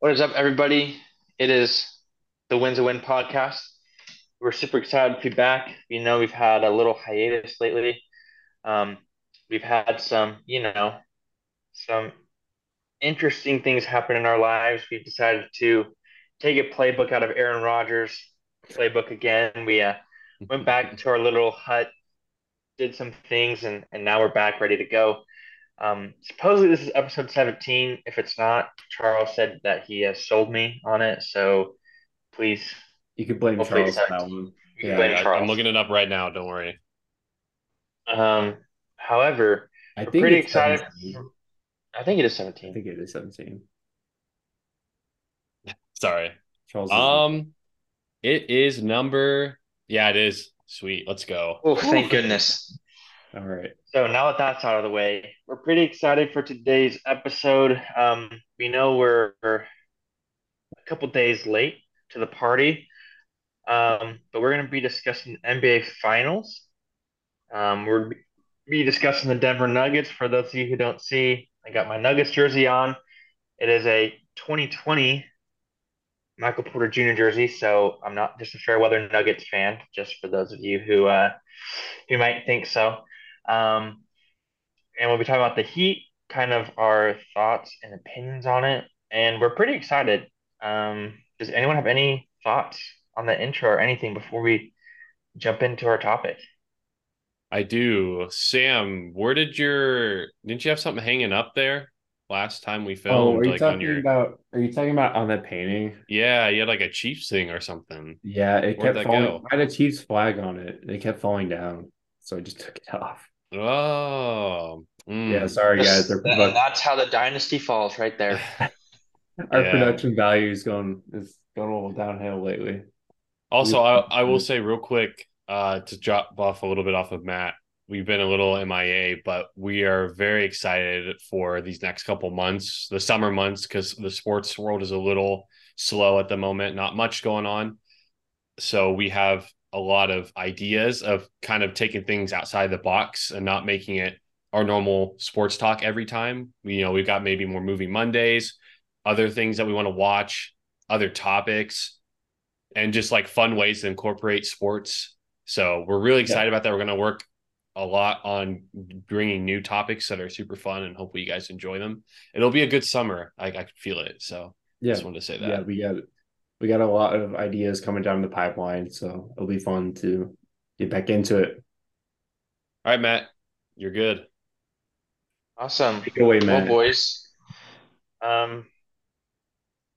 What is up, everybody? It is the Wins a Win podcast. We're super excited to be back. You know, we've had a little hiatus lately. Um, we've had some, you know, some interesting things happen in our lives. We've decided to take a playbook out of Aaron Rodgers' playbook again. We uh, went back to our little hut, did some things, and, and now we're back ready to go. Um, supposedly this is episode 17. If it's not, Charles said that he has sold me on it. So please. You can blame Charles for that one. Yeah, blame Charles. I'm looking it up right now. Don't worry. Um, however, I think pretty excited. 17. I think it is 17. I think it is 17. Sorry. Charles. Um, it is number. Yeah, it is. Sweet. Let's go. Oh, thank goodness. All right. So now that that's out of the way, we're pretty excited for today's episode. Um, we know we're, we're a couple days late to the party, um, but we're going to be discussing NBA Finals. Um, we're be discussing the Denver Nuggets. For those of you who don't see, I got my Nuggets jersey on. It is a 2020 Michael Porter Jr. jersey, so I'm not just a fair weather Nuggets fan. Just for those of you who uh, who might think so. Um, and we'll be talking about the Heat, kind of our thoughts and opinions on it. And we're pretty excited. Um, does anyone have any thoughts on the intro or anything before we jump into our topic? I do. Sam, where did your didn't you have something hanging up there last time we filmed? Oh, are you like talking your... about are you talking about on that painting? Yeah, you had like a Chiefs thing or something. Yeah, it Where'd kept falling. I had a Chiefs flag on it. It kept falling down. So I just took it off. Oh, mm. yeah. Sorry, guys. that's how the dynasty falls, right there. Our yeah. production value is going is going a little downhill lately. Also, I, I will say real quick uh, to drop off a little bit off of Matt. We've been a little MIA, but we are very excited for these next couple months, the summer months, because the sports world is a little slow at the moment. Not much going on, so we have a lot of ideas of kind of taking things outside the box and not making it our normal sports talk every time. You know, we've got maybe more movie Mondays, other things that we want to watch, other topics, and just like fun ways to incorporate sports. So we're really excited yeah. about that. We're going to work a lot on bringing new topics that are super fun and hopefully you guys enjoy them. It'll be a good summer. I, I feel it. So yeah, just wanted to say that. Yeah, we got we got a lot of ideas coming down the pipeline, so it'll be fun to get back into it. All right, Matt, you're good. Awesome. Take away, Matt. Well, boys. Um,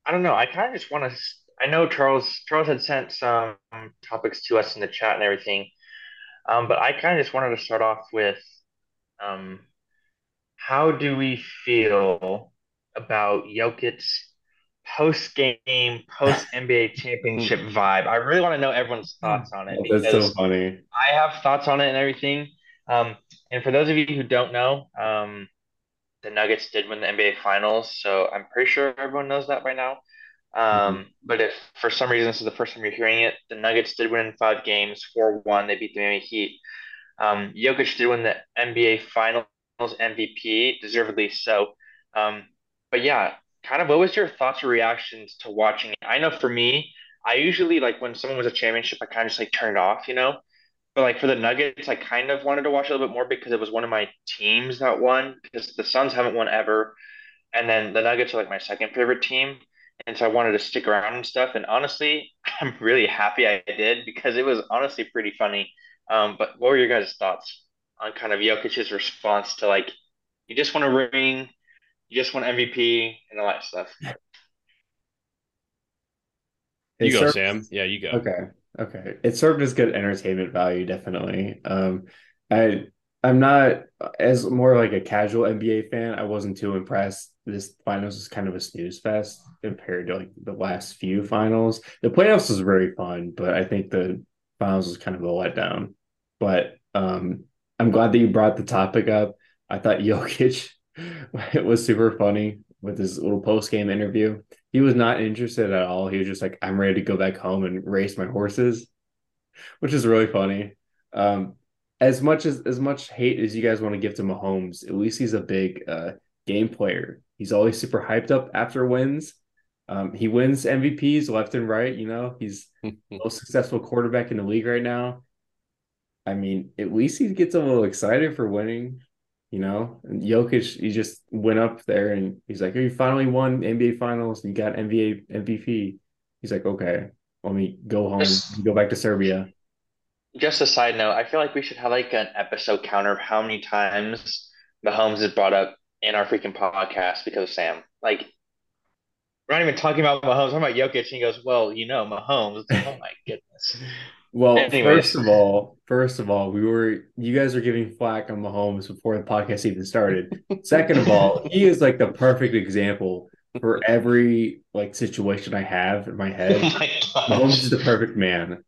I don't know. I kind of just want to. I know Charles. Charles had sent some topics to us in the chat and everything. Um, but I kind of just wanted to start off with, um, how do we feel about Jokic's post game, post NBA championship vibe. I really want to know everyone's thoughts on it. That's so funny. I have thoughts on it and everything. Um, and for those of you who don't know, um, the Nuggets did win the NBA Finals, so I'm pretty sure everyone knows that by now. Um, mm-hmm. But if for some reason this is the first time you're hearing it, the Nuggets did win five games, four one. They beat the Miami Heat. Um, Jokic did win the NBA Finals MVP, deservedly so. Um, but yeah, kind of what was your thoughts or reactions to watching it? I know for me, I usually like when someone was a championship, I kind of just like turned off, you know. But like for the Nuggets, I kind of wanted to watch a little bit more because it was one of my teams that won. Because the Suns haven't won ever, and then the Nuggets are like my second favorite team, and so I wanted to stick around and stuff. And honestly, I'm really happy I did because it was honestly pretty funny. Um, but what were your guys' thoughts on kind of Jokic's response to like, you just want to ring, you just want MVP and all that stuff. you go, served, Sam. Yeah, you go. Okay. Okay. It served as good entertainment value, definitely. Um, I I'm not as more like a casual NBA fan. I wasn't too impressed. This finals is kind of a snooze fest compared to like the last few finals. The playoffs was very fun, but I think the finals was kind of a letdown. But um, I'm glad that you brought the topic up. I thought Jokic it was super funny with his little post game interview. He was not interested at all. He was just like, I'm ready to go back home and race my horses, which is really funny. Um, as much as as much hate as you guys want to give to Mahomes, at least he's a big uh, game player. He's always super hyped up after wins. Um, he wins MVPs left and right. You know, he's the most successful quarterback in the league right now. I mean, at least he gets a little excited for winning. You know, and Jokic, he just went up there and he's like, oh, "You finally won NBA Finals and you got NBA MVP." He's like, "Okay, let me go home, Just- go back to Serbia." Just a side note, I feel like we should have like an episode counter of how many times Mahomes is brought up in our freaking podcast because of Sam. Like, we're not even talking about Mahomes, we're talking about Jokic, and he goes, "Well, you know, Mahomes." Oh my goodness. Well, Anyways. first of all, first of all, we were you guys are giving flack on Mahomes before the podcast even started. Second of all, he is like the perfect example for every like situation I have in my Oh head. my Mahomes is the perfect man.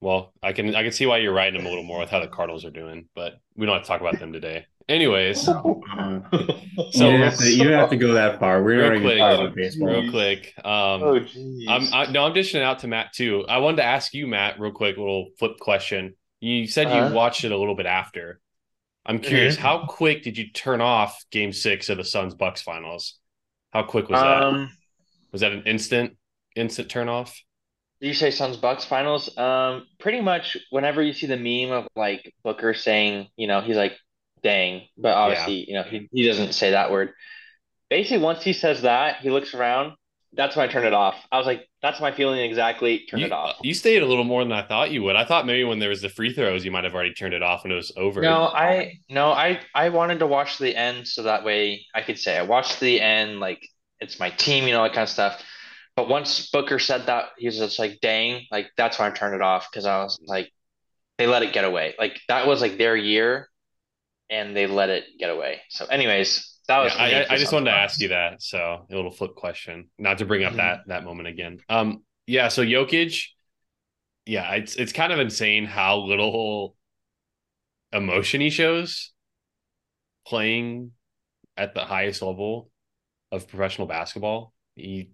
Well, I can I can see why you're riding him a little more with how the Cardinals are doing, but we don't have to talk about them today. Anyways, Uh, So- you, don't have to, you have to go that far. We're Real not even quick, baseball. real quick. Um, Oh jeez. I'm I, no, I'm dishing it out to Matt too. I wanted to ask you, Matt, real quick, a little flip question. You said Uh-huh. you watched it a little bit after. I'm curious, Mhm. how quick did you turn off Game Six of the Suns Bucks finals? How quick was that? Um, Was that an instant instant turn off? you say Suns Bucks finals? Um, pretty much whenever you see the meme of like Booker saying, you know, he's like, dang, but obviously, you know, he, he doesn't say that word. Basically, once he says that, he looks around. That's when I turned it off. I was like, that's my feeling exactly. Turn You, it off. you stayed a little more than I thought you would. I thought maybe when there was the free throws, you might have already turned it off when it was over. No, I no, I I wanted to watch the end so that way I could say I watched the end, like it's my team, you know, that kind of stuff. But once Booker said that, he was just like, dang, like that's when I turned it off because I was like, they let it get away. Like that was like their year, and they let it get away. So, anyways, that was. Yeah, I, I just wanted to ask you that. So a little flip question, not to bring up Mhm. that that moment again. Um, yeah. So Jokic, yeah, it's it's kind of insane how little emotion he shows playing at the highest level of professional basketball. He,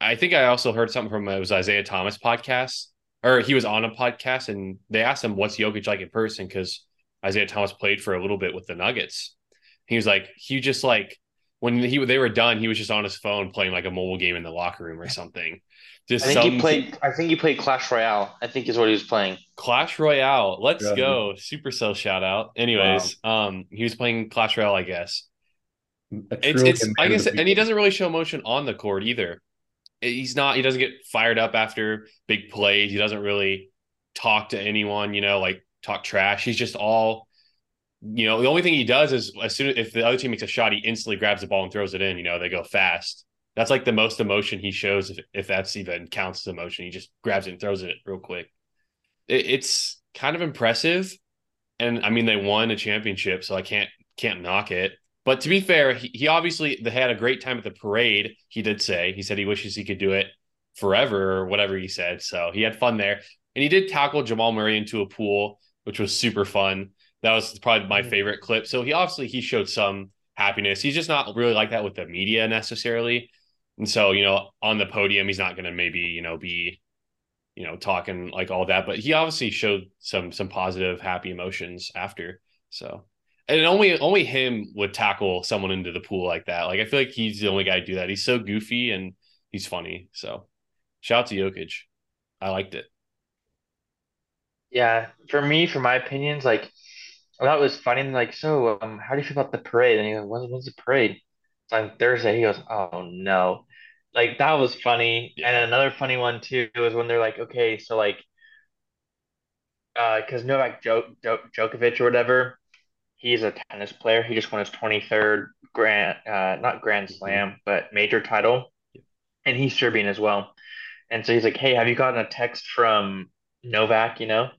I think I also heard something from it was Isaiah Thomas podcast, or he was on a podcast, and they asked him what's Jokic like in person because Isaiah Thomas played for a little bit with the Nuggets. He was like, he just like when he they were done, he was just on his phone playing like a mobile game in the locker room or something. Just I think some he played. I think he played Clash Royale. I think is what he was playing. Clash Royale. Let's Yeah. go. Supercell shout out. Anyways, um, he was playing Clash Royale, I guess. It's it's I guess, and he doesn't really show emotion on the court either. He's not. He doesn't get fired up after big plays. He doesn't really talk to anyone. You know, like talk trash. He's just all. You know, the only thing he does is as soon as if the other team makes a shot, he instantly grabs the ball and throws it in. You know, they go fast. That's like the most emotion he shows, if if that's even counts as emotion. He just grabs it and throws it real quick. It, it's kind of impressive, and I mean they won a championship, so I can't can't knock it. But to be fair, he, he obviously had a great time at the parade. He did say he said he wishes he could do it forever or whatever he said. So he had fun there, and he did tackle Jamal Murray into a pool, which was super fun. That was probably my Mhm. favorite clip. So he obviously he showed some happiness. He's just not really like that with the media necessarily. And so, you know, on the podium, he's not going to maybe, you know, be, you know, talking like all that, but he obviously showed some some positive, happy emotions after. So, and only only him would tackle someone into the pool like that. Like I feel like he's the only guy to do that. He's so goofy and he's funny. So, shout out to Jokic. I liked it. Yeah, for me, for my opinions, like I thought it was funny. Like, so, um, how do you feel about the parade? And he goes, when's, when's the parade? It's on Thursday. He goes, oh no. Like that was funny. Yeah. And another funny one too was when they're like, okay, so like, uh, because Novak Djo Djo Djokovic or whatever, he's a tennis player. He just won his 23rd grand, uh, not Grand Slam, but major title, and he's Serbian as well. And so he's like, hey, have you gotten a text from Novak? You know?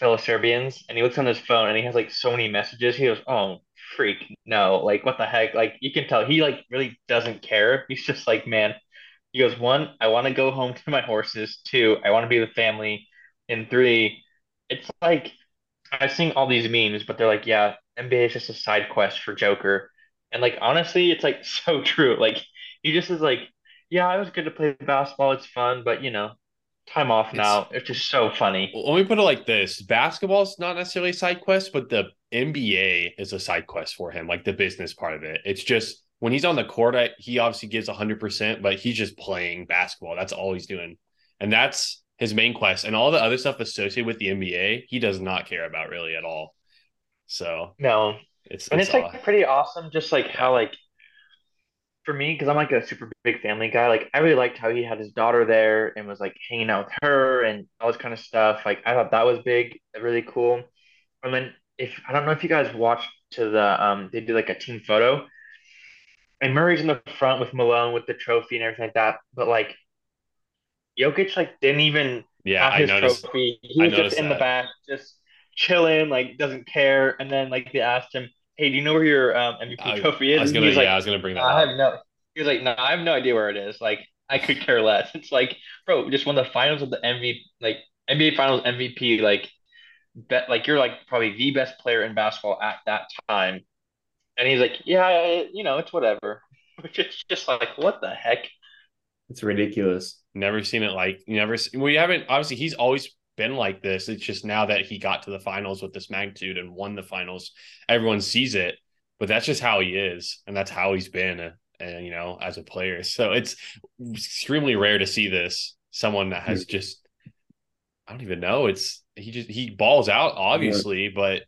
Fellow Serbians, and he looks on his phone and he has like so many messages. He goes, "Oh, freak, no! Like, what the heck? Like, you can tell he like really doesn't care. He's just like, man." He goes, "One, I want to go home to my horses. Two, I want to be with family. And three, it's like I've seen all these memes, but they're like, yeah, NBA is just a side quest for Joker." And like honestly, it's like so true. Like he just is like, "Yeah, it was good to play basketball. It's fun, but you know." Time off It's- now. It's just so funny. Let me put it like this: basketball's not necessarily a side quest, but the NBA is a side quest for him, like the business part of it. It's just when he's on the court, I, he obviously gives 100%, but he's just playing basketball. That's all he's doing. And that's his main quest. And all the other stuff associated with the NBA, he does not care about really at all. So, No, it's, and it's, it's like pretty awesome, just like how like for me, because I'm like a super big family guy. Like I really liked how he had his daughter there and was like hanging out with her and all this kind of stuff. Like I thought that was big, really cool. And then if I don't know if you guys watched to the um they did like a team photo and Murray's in the front with Malone with the trophy and everything like that. But like Jokic like didn't even yeah, have I his noticed. trophy. He was just in the back, just chilling, like doesn't care. And then like they asked him, "Hey, do you know where your um, MVP I, trophy I is?" was gonna, yeah, like, I was gonna bring that "I up. have no." He was like, "No, I have no idea where it is. Like, I could care less." It's like, bro, we just won the finals of the MVP, like NBA Finals MVP. Like, bet, like you're like probably the best player in basketball at that time. And he's like, "Yeah, I- you know, it's whatever." Which is just like, what the heck? It's ridiculous. Never seen it like you never. Well, you haven't obviously. He's always been like this. It's just now that he got to the finals with this magnitude and won the finals, everyone sees it. But that's just how he is, and that's how he's been, uh, and you know, as a player. So it's extremely rare to see this. Someone that has just, I don't even know. It's he just he balls out obviously, but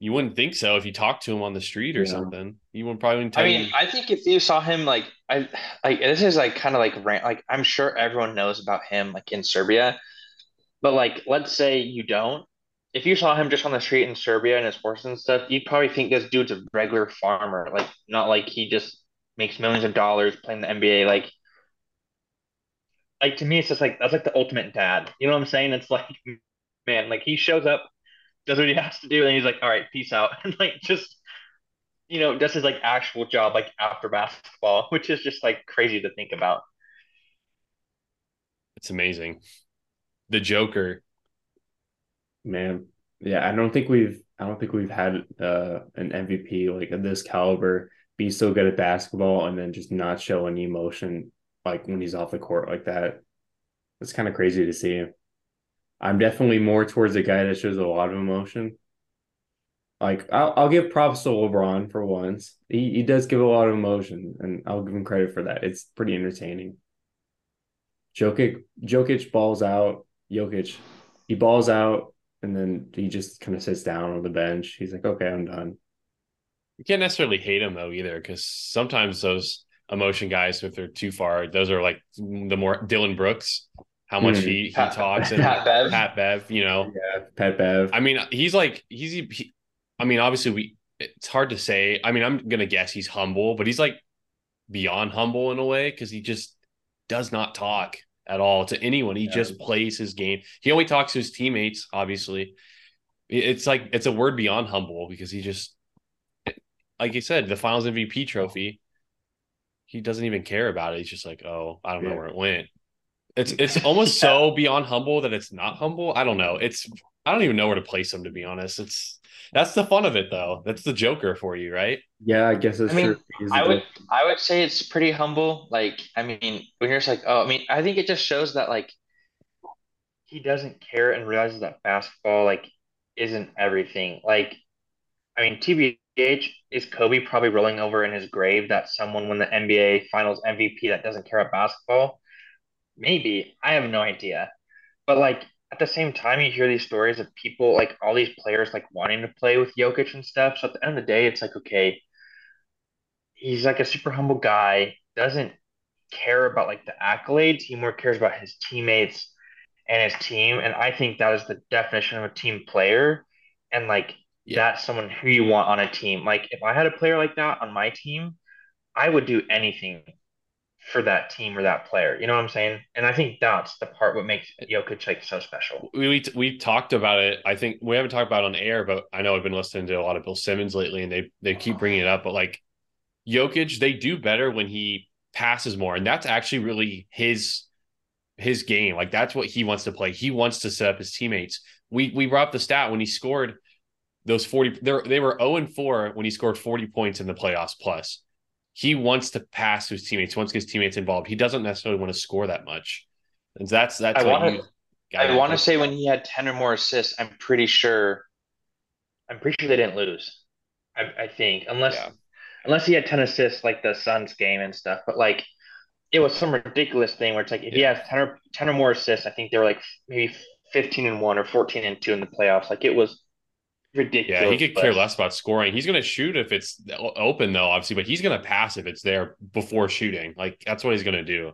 you wouldn't think so if you talked to him on the street or Yeah. something. You would probably wouldn't tell I you. mean, I think if you saw him like I like this is like kind of like rant like I'm sure everyone knows about him like in Serbia, but like let's say you don't. If you saw him just on the street in Serbia and his horse and stuff, you'd probably think this dude's a regular farmer, like not like he just makes millions of dollars playing the NBA. Like, like to me, it's just like that's like the ultimate dad. You know what I'm saying? It's like, man, like he shows up, does what he has to do, and he's like, all right, peace out, and like just you know, does his like actual job like after basketball, which is just like crazy to think about. it's amazing. The Joker. Man, yeah, I don't think we've I don't think we've had uh an MVP like of this caliber be so good at basketball and then just not show any emotion like when he's off the court like that. It's kind of crazy to see. I'm definitely more towards a guy that shows a lot of emotion. Like I'll I'll give props to LeBron for once. He he does give a lot of emotion, and I'll give him credit for that. It's pretty entertaining. Jokic Jokic balls out. Jokic, he balls out, and then he just kind of sits down on the bench. He's like, "Okay, I'm done." You can't necessarily hate him though either, because sometimes those emotion guys, if they're too far, those are like the more Dillon Brooks, how much Mhm. he he Pat- talks and Pat Bev. Pat Bev, you know. Yeah, Pat Bev. I mean, he's like he's he, I mean, obviously we it's hard to say. I mean, I'm gonna guess he's humble, but he's like beyond humble in a way because he just does not talk at all to anyone. He Yeah. just plays his game. He only talks to his teammates, obviously. It's like it's a word beyond humble because he just like you said, the finals MVP trophy, he doesn't even care about it. He's just like, oh, I don't know where it went. It's it's almost so beyond humble that it's not humble. I don't know. It's I don't even know where to place him to be honest. It's that's the fun of it though. That's the Joker for you, right? yeah, I guess that's I mean, true. He's I a- would I would say it's pretty humble. Like, I mean, when you're just like, oh, I mean, I think it just shows that like he doesn't care and realizes that basketball like isn't everything. Like, I mean, TBH is Kobe probably rolling over in his grave that someone won the NBA Finals MVP that doesn't care about basketball? Maybe. I have no idea. But like at the same time, you hear these stories of people like all these players like wanting to play with Jokic and stuff. So at the end of the day, it's like, okay, he's like a super humble guy, doesn't care about like the accolades. He more cares about his teammates and his team. And I think that is the definition of a team player. And like Yeah. that's someone who you want on a team. Like if I had a player like that on my team, I would do anything for that team or that player. You know what I'm saying? And I think that's the part what makes Jokic like so special. We we, we talked about it. I think we haven't talked about it on air, but I know I've been listening to a lot of Bill Simmons lately, and they they keep bringing it up. But like Jokic, they do better when he passes more, and that's actually really his his game. Like that's what he wants to play. He wants to set up his teammates. We we brought up the stat when he scored those 40 they were 0 and 4 when he scored 40 points in the playoffs plus. He wants to pass to his teammates, wants to get his teammates involved. He doesn't necessarily want to score that much. And that's that's I what wanna- you I want to say when he had 10 or more assists, I'm pretty sure I'm pretty sure they didn't lose. I, I think unless Yeah. unless he had ten assists like the Suns game and stuff, but like it was some ridiculous thing where it's like if he Yeah. has 10 or 10 or more assists, I think they were like maybe 15 and 1 or 14 and 2 in the playoffs. Like it was ridiculous. Yeah, he could care less about scoring. He's going to shoot if it's open, though, obviously, but he's going to pass if it's there before shooting. Like that's what he's going to do,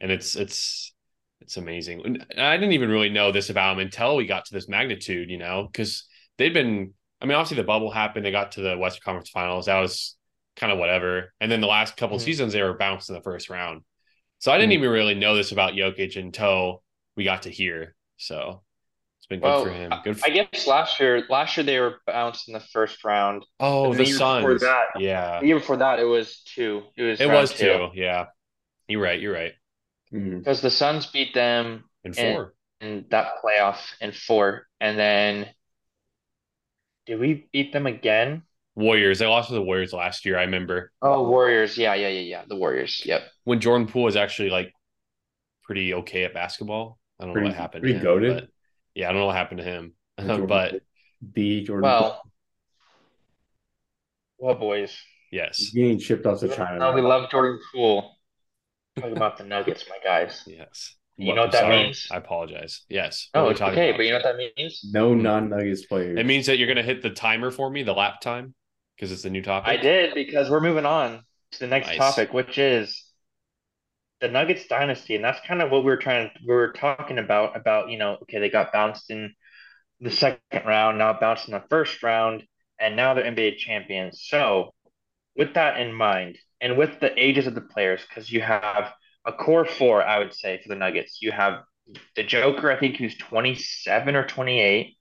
and it's it's it's amazing. I didn't even really know this about him until we got to this magnitude, you know, because they'd been. I mean, obviously the bubble happened. They got to the Western Conference Finals. That was kind of whatever. And then the last couple Mhm. seasons, they were bounced in the first round. So I didn't Mhm. even really know this about Jokic until we got to here. So it's been good Well, for him. Good. For, I guess last year, last year they were bounced in the first round. oh, the the year before Suns. that- Yeah. The year before that, it was two. It was It was two. Yeah. You're right. You're right. Mhm. because the Suns beat them And And- four. in that playoff in four, and then did we beat them again? Warriors. They lost to the Warriors last year. I remember Oh, Warriors. Yeah, yeah, yeah, yeah. The Warriors. Yep. when Jordan Poole was actually like pretty okay at basketball. I don't know what happened pretty to him. goated. But- yeah, I don't know what happened to him. Jordan but Poole. the Jordan Well, well, boys. Poole. yes. getting shipped off to China. Oh, we love Jordan Poole. Talk about the Nuggets, my guys. Yes. You know what I'm that sorry. means? I apologize. Yes. No, What are we it's okay, about? but you know what that means? No non-Nuggets players. It means that you're going to hit the timer for me, the lap time, because it's the new topic. I did because we're moving on to the next Nice. topic, which is the Nuggets dynasty, and that's kind of what we were trying we were talking about. About you know, okay, they got bounced in the second round, now bounced in the first round, and now they're NBA champions. So, with that in mind, and with the ages of the players, because you have a core four, I would say for the Nuggets, you have the Joker, I think, who's twenty seven or twenty eight.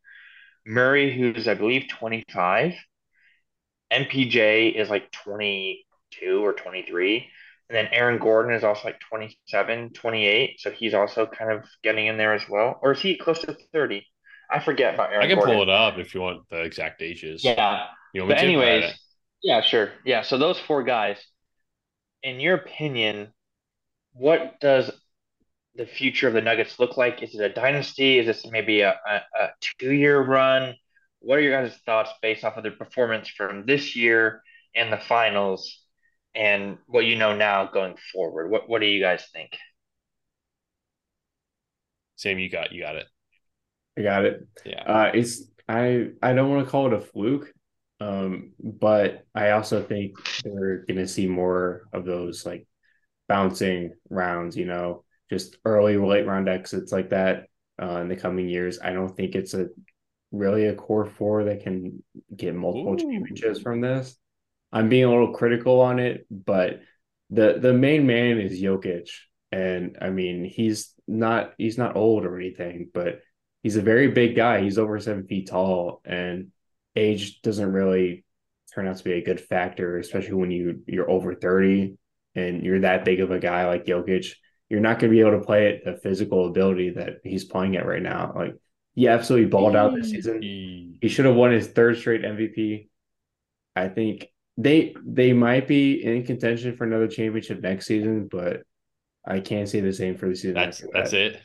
Murray, who's I believe twenty five. MPJ is like 22 or 23. And then Aaron Gordon is also like 27, 28. So he's also kind of getting in there as well. Or is he close to 30? I forget about Aaron Gordon. I can Gordon. pull it up if you want the exact ages. Yeah. You But anyways, yeah, sure. Yeah. So those four guys, in your opinion, what does the future of the Nuggets look like? Is it a dynasty? Is this maybe a, a, a two-year run? What are your guys' thoughts based off of their performance from this year and the finals and what you know now going forward? What what do you guys think? Sam, you got you got it. I got it. Yeah. Uh, it's I I don't want to call it a fluke, um, but I also think they're gonna see more of those like bouncing rounds. You know, just early late round exits like that uh, in the coming years. I don't think it's a really a core four that can get multiple Ooh. championships from this. I'm being a little critical on it, but the the main man is Jokic, and I mean he's not he's not old or anything, but he's a very big guy. He's over seven feet tall, and age doesn't really turn out to be a good factor, especially when you you're over thirty and you're that big of a guy like Jokic. You're not going to be able to play at the physical ability that he's playing at right now. Like he absolutely balled out this season. He should have won his third straight MVP. I think they they might be in contention for another championship next season, but I can't say the same for the season. That's that's that. it.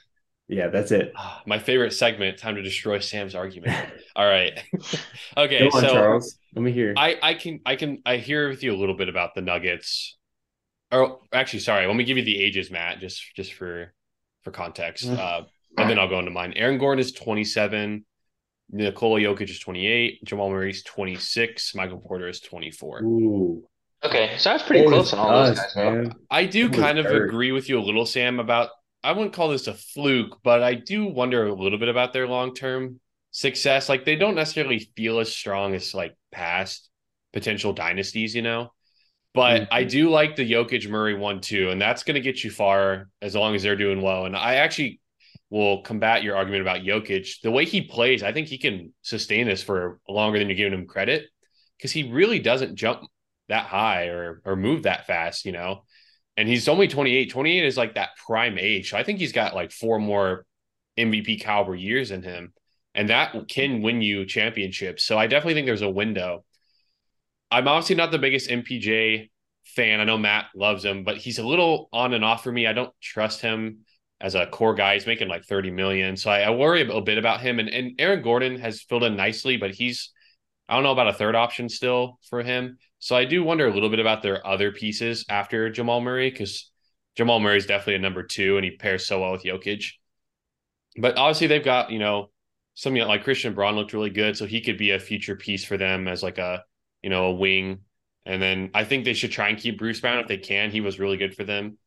Yeah, that's it. Ah, My favorite segment. Time to destroy Sam's argument. All right. okay. On, so Charles. Let me hear. I I can I can I hear with you a little bit about the Nuggets. Or actually, sorry. Let me give you the ages, Matt, just just for for context. Mhm. Uh, and then I'll go into mine. Aaron Gordon is 27. Nikola Jokic is 28. Jamal Murray is 26. Michael Porter is 24. Ooh, Okay, so that's pretty What close was on all those guys. man? I do That kind of hurt. agree with you a little, Sam, about I wouldn't call this a fluke, but I do wonder a little bit about their long term success. Like they don't necessarily feel as strong as like past potential dynasties, you know. But Mhm. I do like the Jokic Murray one too, and that's going to get you far as long as they're doing well. And I actually will combat your argument about Jokic. The way he plays, I think he can sustain this for longer than you're giving him credit because he really doesn't jump that high or or move that fast, you know. And he's only 28. 28 is like that prime age. So I think he's got like four more MVP caliber years in him. And that can win you championships. So I definitely think there's a window. I'm obviously not the biggest MPJ fan. I know Matt loves him, but he's a little on and off for me. I don't trust him as a core guy. He's making like 30 million. So I, I worry a bit about him. And, and Aaron Gordon has filled in nicely, but he's I don't know about a third option still for him. So I do wonder a little bit about their other pieces after Jamal Murray because Jamal Murray is definitely a number two and he pairs so well with Jokic. But obviously they've got, you know, something like Christian Braun looked really good. So he could be a future piece for them as like a, you know, a wing. And then I think they should try and keep Bruce Brown if they can. He was really good for them.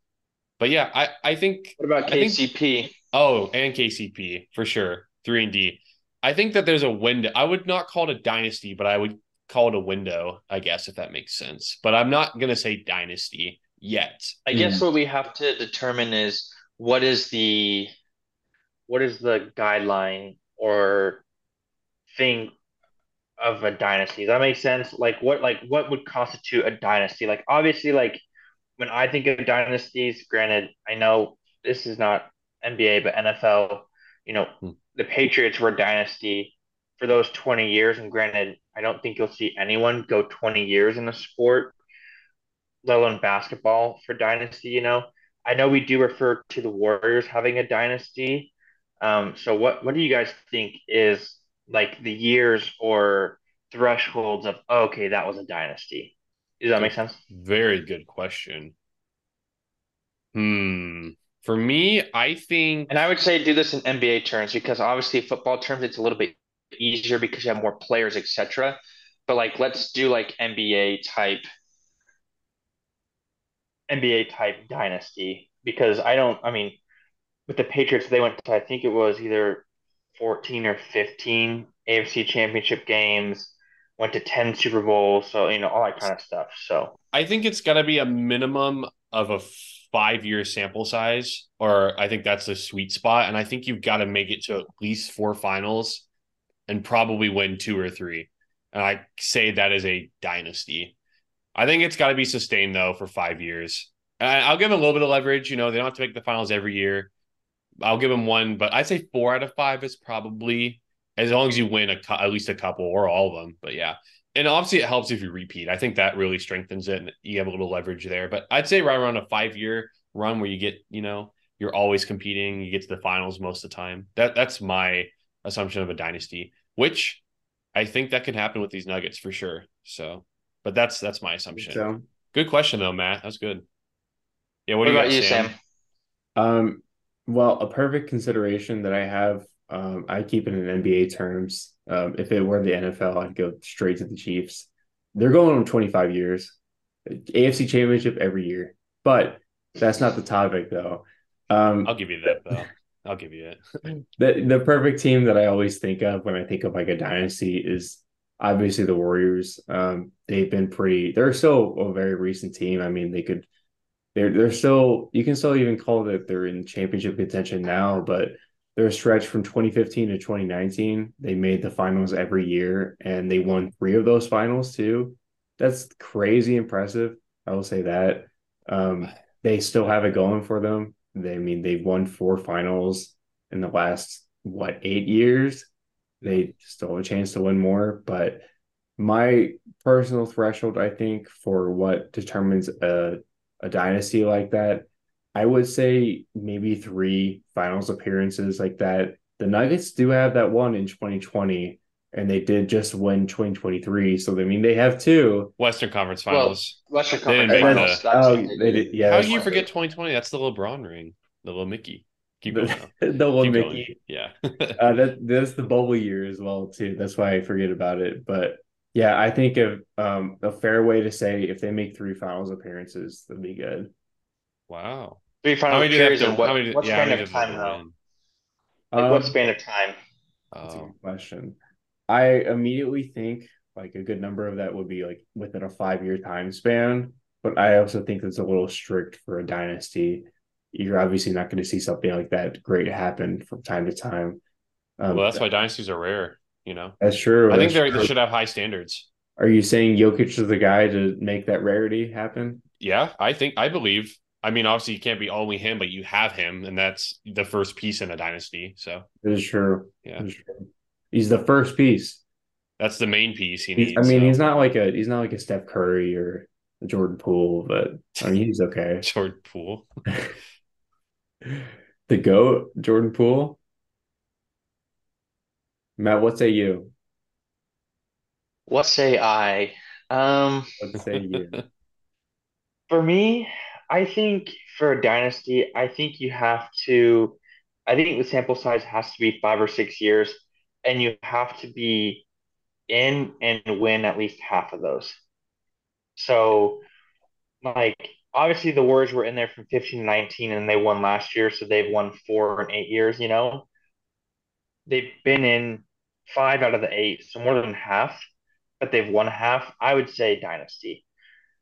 But yeah, I, I think What about I think- KCP? Oh, and KCP for sure. Three and D. I think that there's a window. I would not call it a dynasty, but I would call it a window, I guess, if that makes sense. But I'm not gonna say dynasty yet. I guess what we have to determine is what is the what is the guideline or thing of a dynasty? Does that make sense? Like what like what would constitute a dynasty? Like obviously like when I think of dynasties, granted, I know this is not NBA but NFL, you know, Hmm. the Patriots were a dynasty for those 20 years and granted, I don't think you'll see anyone go 20 years in a sport let alone basketball for dynasty, you know. I know we do refer to the Warriors having a dynasty. Um, so what what do you guys think is like the years or thresholds of oh, okay, that was a dynasty? Does that make sense? Very good question. Hmm. For me, I think And I would say do this in NBA terms because obviously football terms it's a little bit easier because you have more players, etc. But like let's do like NBA type NBA type dynasty because I don't I mean with the Patriots they went to I think it was either 14 or 15 AFC championship games, went to 10 Super Bowls, so you know all that kind of stuff. So I think it's got to be a minimum of a five year sample size, or I think that's the sweet spot. And I think you've got to make it to at least four finals and probably win two or three. And I say that is a dynasty. I think it's got to be sustained though for five years. And I'll give them a little bit of leverage. You know, they don't have to make the finals every year. I'll give them one, but I'd say four out of five is probably as long as you win a at least a couple or all of them. But yeah, and obviously it helps if you repeat. I think that really strengthens it, and you have a little leverage there. But I'd say right around a five year run where you get, you know, you're always competing, you get to the finals most of the time. That that's my assumption of a dynasty, which I think that can happen with these Nuggets for sure. So, but that's that's my assumption. So, Good question though, Matt. That's good. Yeah. What, what do you about got, you, Sam? Sam? um, well, a perfect consideration that I have, um, I keep it in NBA terms. Um, if it were the NFL, I'd go straight to the Chiefs. They're going on 25 years, AFC championship every year, but that's not the topic though. Um, I'll give you that though. I'll give you it. the the perfect team that I always think of when I think of like a dynasty is obviously the Warriors. Um, they've been pretty. They're still a very recent team. I mean, they could. They're they're still. You can still even call that they're in championship contention now, but they're a stretch from 2015 to 2019. They made the finals every year, and they won three of those finals too. That's crazy impressive. I will say that. Um, they still have it going for them. They I mean they've won four finals in the last what eight years. They still have a chance to win more, but my personal threshold, I think, for what determines a a dynasty like that, I would say maybe three finals appearances like that. The Nuggets do have that one in 2020, and they did just win 2023. So I mean they have two. Western Conference Well, Finals. Western They didn't Conference make Finals. the- Oh, they they did. did, yeah. How do you forget 2020? That's the LeBron ring, the little Mickey. Keep going. though. the one Keep going. Mickey. Yeah. Uh, that that's the bubble year as well too. That's why I forget about it. But yeah, I think of um a fair way to say if they make three finals appearances, that'd be good. wow. Three How final many do they have periods to? and what, how many? what yeah, span many of do they have time though? win? Like what Um, span of time? That's a Oh, good question. I immediately think like a good number of that would be like within a five year time span, but I also think that's a little strict for a dynasty. You're obviously not going to see something like that great happen from time to time. Um, well, that's why dynasties are rare. You know, that's true. I think that's they they should have high standards. Are you saying Jokic is the guy to make that rarity happen? Yeah, I think I believe. I mean, obviously, you can't be only him, but you have him, and that's the first piece in a dynasty. So That is true. Yeah. That is true. He's the first piece. that's the main piece he He's, needs. I mean, so. he's not like a he's not like a Steph Curry or a Jordan Poole, but I mean he's okay. Jordan Poole. the GOAT, Jordan Poole. Matt, what say you? What say I? Um, Let's say you. for me, I think for a dynasty, I think you have to, I think the sample size has to be five or six years, and you have to be in and win at least half of those. So, like, obviously the Warriors were in there from 15 to 19 and they won last year, so they've won four and eight years, you know. They've been in five out of the eight, so more than half, but they've won half. I would say dynasty.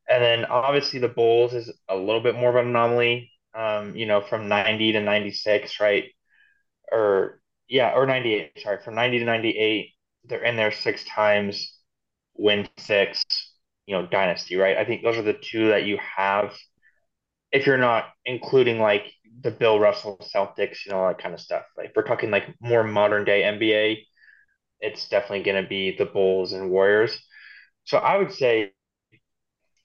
And then obviously the Bulls is a little bit more of an anomaly, um, you know, from 90 to 96, right? Or yeah, or 98, sorry, from 90 to 98, they're in there six times, win six, you know, dynasty, right? I think those are the two that you have if you're not including like the Bill Russell Celtics, you know, that kind of stuff. Like if we're talking like more modern day NBA, it's definitely going to be the Bulls and Warriors. So I would say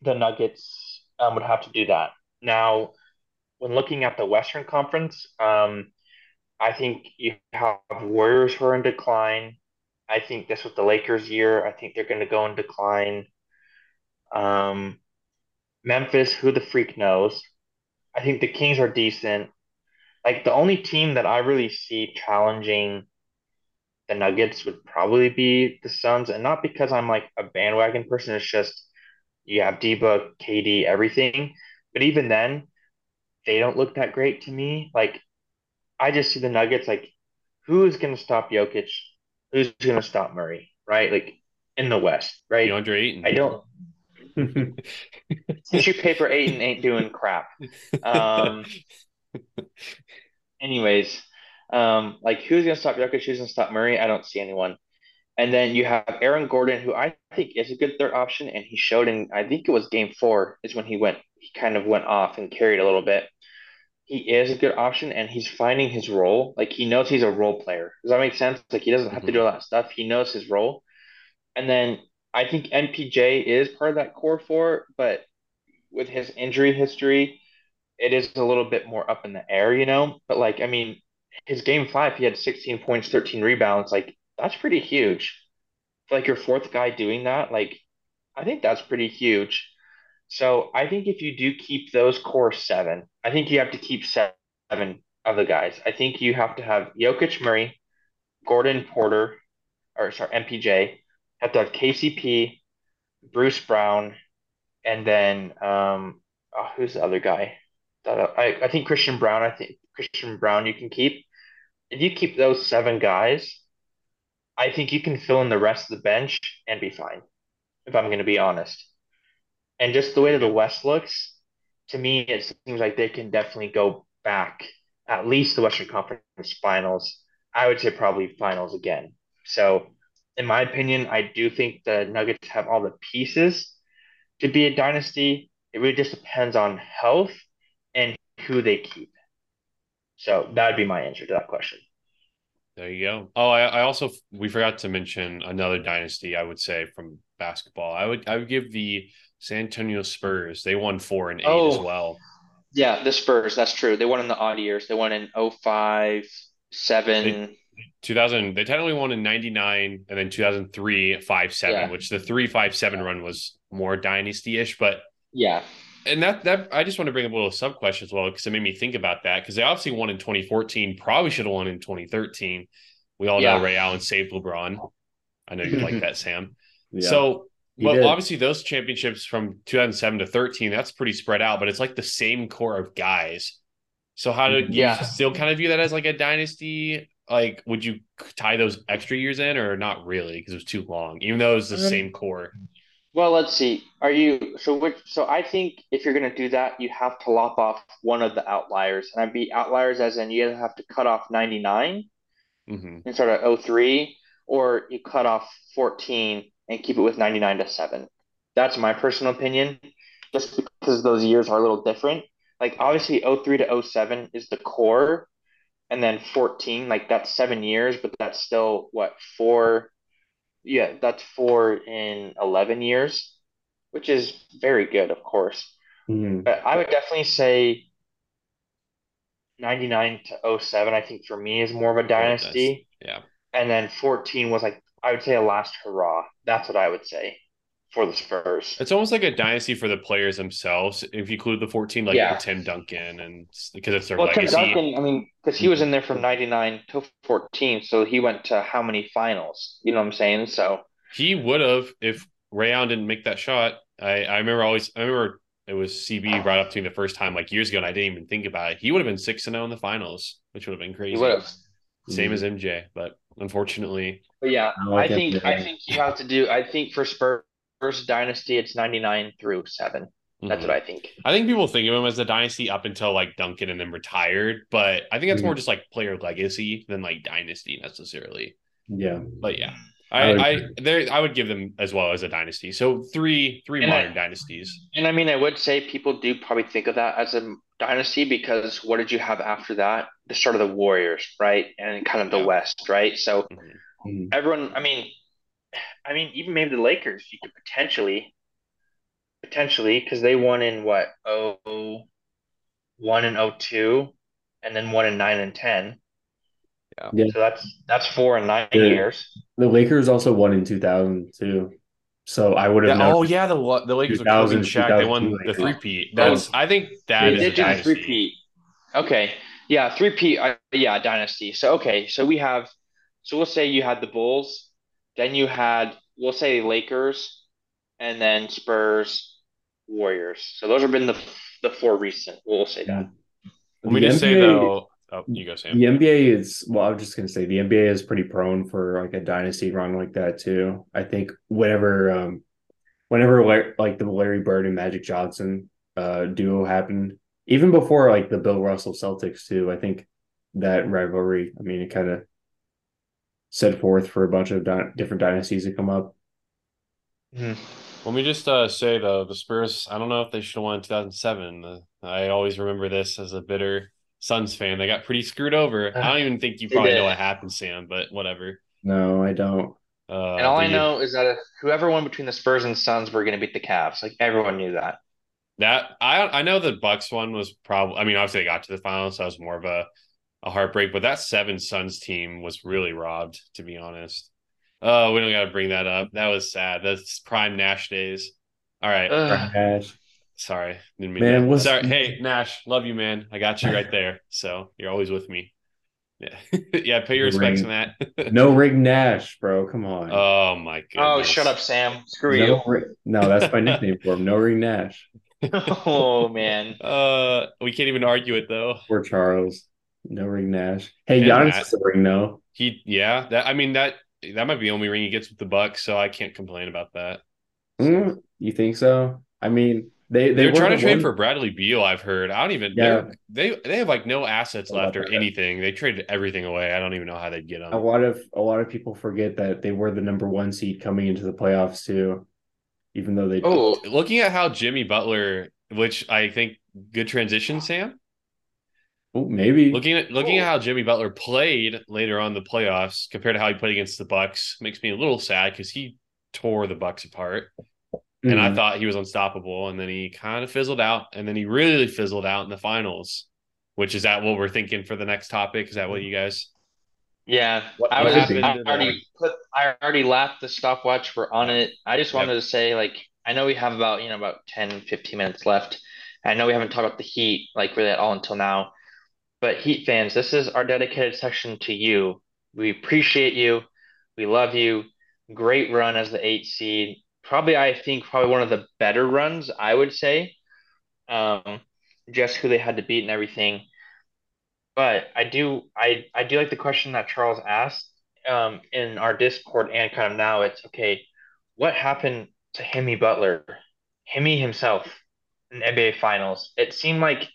the Nuggets um, would have to do that. Now, when looking at the Western Conference, um, I think you have Warriors who are in decline. I think this was the Lakers' year. I think they're going to go in decline. Um, Memphis, who the freak knows? I think the Kings are decent. Like the only team that I really see challenging the Nuggets would probably be the Suns, and not because I'm like a bandwagon person. It's just you have D-Book, KD, everything. But even then, they don't look that great to me. Like I just see the Nuggets like who's going to stop Jokic? Who's going to stop Murray? Right? Like in the West, right? DeAndre Ayton. I don't. Tissue paper Ayton ain't doing crap. Um. Anyways, um, like who's gonna stop Jokic? Who's gonna stop Murray? I don't see anyone. And then you have Aaron Gordon, who I think is a good third option, and he showed in I think it was Game Four is when he went he kind of went off and carried a little bit. He is a good option, and he's finding his role. Like he knows he's a role player. Does that make sense? Like he doesn't have to mm-hmm. do a lot of stuff. He knows his role. And then I think MPJ is part of that core four, but with his injury history, it is a little bit more up in the air, you know. But like, I mean, his game five, he had 16 points, 13 rebounds. Like that's pretty huge. Like your fourth guy doing that, like I think that's pretty huge. So I think if you do keep those core seven, I think you have to keep seven of the guys. I think you have to have Jokic, Murray, Gordon, Porter, or sorry, MPJ. Have to have KCP, Bruce Brown, and then um, oh, who's the other guy? I I think Christian Braun. I think Christian Braun you can keep. If you keep those seven guys, I think you can fill in the rest of the bench and be fine. If I'm going to be honest, and just the way that the West looks, to me, it seems like they can definitely go back at least the Western Conference Finals. I would say probably finals again. So, in my opinion, I do think the Nuggets have all the pieces to be a dynasty. It really just depends on health and who they keep. So that would be my answer to that question. There you go. Oh, I, I also we forgot to mention another dynasty. I would say from basketball. I would I would give the San Antonio Spurs. They won four and eight oh, as well. Yeah, the Spurs. That's true. They won in the odd years. They won in 05, 7. They, 2000 they technically won in 99 and then 2003 5 7 yeah. which the 3 5 7 run was more dynasty-ish but yeah and that that I just want to bring up a little sub question as well because it made me think about that because they obviously won in 2014, probably should have won in 2013. We all yeah. know Ray Allen saved LeBron. I know you like that, Sam. Yeah. So, but obviously those championships from 2007 to 13, that's pretty spread out, but it's like the same core of guys. So how do you yeah. still kind of view that as like a dynasty? Like, would you tie those extra years in or not really because it was too long, even though it was the um, same core? Well, let's see. Are you so? Which so I think if you're gonna do that, you have to lop off one of the outliers, and I'd be outliers as in you either have to cut off 99 mm-hmm. and start at 03, or you cut off 14 and keep it with 99 to seven. That's my personal opinion, just because those years are a little different. Like obviously 03 to 07 is the core, and then 14 like that's seven years, but that's still what four yeah, that's four in 11 years, which is very good, of course. Mm-hmm. But I would definitely say 99 to 07, I think for me is more of a dynasty. Yeah. And then 14 was like, I would say a last hurrah. That's what I would say for the Spurs. It's almost like a dynasty for the players themselves. If you include the 14, like Yeah. Tim Duncan, and because it's their Well, Tim. Duncan, I mean, because he was in there from mm-hmm. '99 to 14, so he went to how many finals? You know what I'm saying? So He would have if Ray Allen didn't make that shot. I, I remember always. I remember it was CB brought up to me the first time like years ago, and I didn't even think about it. He would have been six and zero in the finals, which would have been crazy. he would have. Same as mm-hmm. MJ, but unfortunately, But yeah, I I think I think you have to do. I think for Spurs dynasty, it's 99 through seven. That's mhm. what I think. I think people think of him as a dynasty up until like Duncan and then retired, but I think that's Mhm. more just like player legacy than like dynasty necessarily. Yeah. But yeah, I I I, there I would give them as well as a dynasty. So three three And I- modern dynasties. And I mean, I would say people do probably think of that as a dynasty because what did you have after that? The start of the Warriors, right? And kind of the Yeah. West, right? So Mhm. Mhm. everyone, I mean, I mean, even maybe the Lakers, you could potentially, potentially, because they won in what, oh, one and oh two, and then one in nine and ten. Yeah. yeah. So that's that's four and nine Yeah. years. The Lakers also won in 2000 too. So I would have Yeah, oh yeah, the the Lakers with 2000, Kobe and Shaq, they won the Lakers. three peat. That's I think that They is They a did do the dynasty. three P. Okay, yeah, three P. Uh, yeah, dynasty. So okay, so we have, so we'll say you had the Bulls, then you had, we'll say Lakers, and then Spurs, Warriors. So those have been the the four recent. We'll say that. Let me The just say though. Oh, you go, Sam. The NBA is well, I was just gonna say the NBA is pretty prone for like a dynasty run like that too. I think whenever um whenever like like the Larry Bird and Magic Johnson uh duo happened, even before like the Bill Russell Celtics too, I think that rivalry, I mean, it kind of set forth for a bunch of dy- different dynasties to come up. Mhm. Let me just uh, say though, the Spurs. I don't know if they should have won in 2007. Uh, I always remember this as a bitter Suns fan. They got pretty screwed over. I don't even think you probably know what happened, Sam. But whatever. No, I don't. Uh, And all I the- know is that if whoever won between the Spurs and Suns were going to beat the Cavs. Like everyone knew that. that I I know the Bucks one was probably. I mean, obviously they got to the finals, so that was more of a a heartbreak. But that seven Suns team was really robbed, to be honest. Oh, we don't got to bring that up. That was sad. That's prime Nash days. All right. Ugh. Nash. Sorry, didn't mean Man, that. Sorry. Hey, Nash, love you, man. I got you right there. So you're always with me. Yeah, yeah. Pay your respects on that. No ring Nash, bro. Come on. oh my god. Oh, shut up, Sam. Screw no, you. Rig- no, that's my nickname for him. No ring Nash. Oh man. Uh, we can't even argue it though. Poor Charles. No ring Nash. Hey, And Giannis Matt. a ring no. He, yeah. That I mean that that might be the only ring he gets with the Bucks, so I can't complain about that. Mm, you think so? I mean, they they They were trying to trade for Bradley Beal. I've heard. I don't even. Yeah. They they have like no assets left or that? anything. They traded everything away. I don't even know how they'd get on. a lot of a lot of people forget that they were the number one seed coming into the playoffs too, even though they Oh, Looking at how Jimmy Butler, which I think good transition, Sam. Oh, maybe Looking at looking at how Jimmy Butler played later on in the playoffs compared to how he played against the Bucks makes me a little sad because he tore the Bucks apart, and I Mhm. thought he was unstoppable, and then he kind of fizzled out, and then he really fizzled out in the finals. Which is that what we're thinking for the next topic? Is that what you guys? yeah. What- I was I already put I already lapped the stopwatch. We're on it. I just Yep. wanted to say like I know we have about, you know, about 10, 15 minutes left. I know we haven't talked about the Heat like really at all until now. But Heat fans, this is our dedicated section to you. We appreciate you. We love you. Great run as the eight seed. Probably, I think, probably one of the better runs, I would say. Um, just who they had to beat and everything. But I do, I, I do like the question that Charles asked um, in our Discord and kind of now. It's okay. What happened to Himmy Butler, Himmy himself, in NBA Finals? It seemed like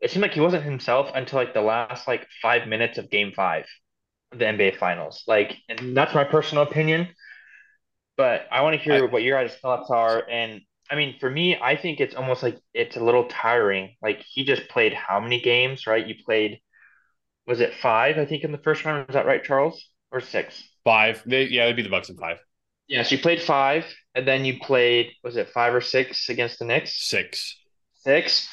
it seemed like he wasn't himself until like the last like five minutes of Game Five of the NBA Finals. Like, and that's my personal opinion. But I want to hear I- what your guys' thoughts are. And I mean, for me, I think it's almost like it's a little tiring. Like he just played how many games, right? You played, was it five? I think in the first round. Was that right, Charles? Or six? Five. They, yeah, they'd be the Bucks in five. Yeah, so you played five, and then you played, was it five or six against the Knicks? Six. Six,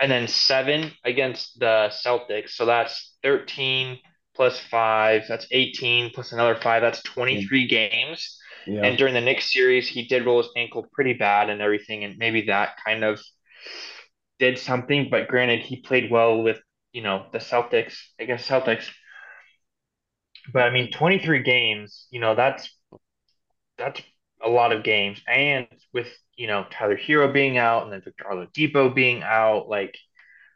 and then seven against the Celtics. So that's 13 plus five, that's 18, plus another five, that's 23 mm. games. Yeah. And during the Knicks series, he did roll his ankle pretty bad and everything, and maybe that kind of did something. But granted, he played well with you know the Celtics against Celtics. But I mean, 23 games, you know, that's that's a lot of games, and with you know Tyler Herro being out and then Victor Oladipo being out, like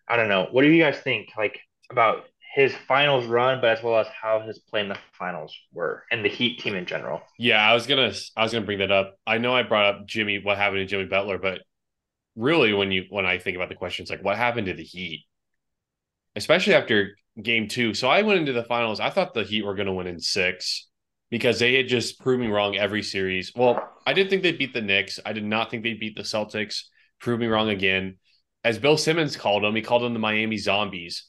I don't know. What do you guys think, like about his finals run, but as well as how his play in the finals were and the Heat team in general? Yeah, I was gonna I was gonna bring that up. I know I brought up Jimmy, what happened to Jimmy Butler, but really when you when I think about the questions, like what happened to the Heat, especially after Game Two. So I went into the finals. I thought the Heat were to win in six because they had just proved me wrong every series. Well, I didn't think they'd beat the Knicks. I did not think they'd beat the Celtics. Prove me wrong again. As Bill Simmons called them, he called them the Miami Zombies.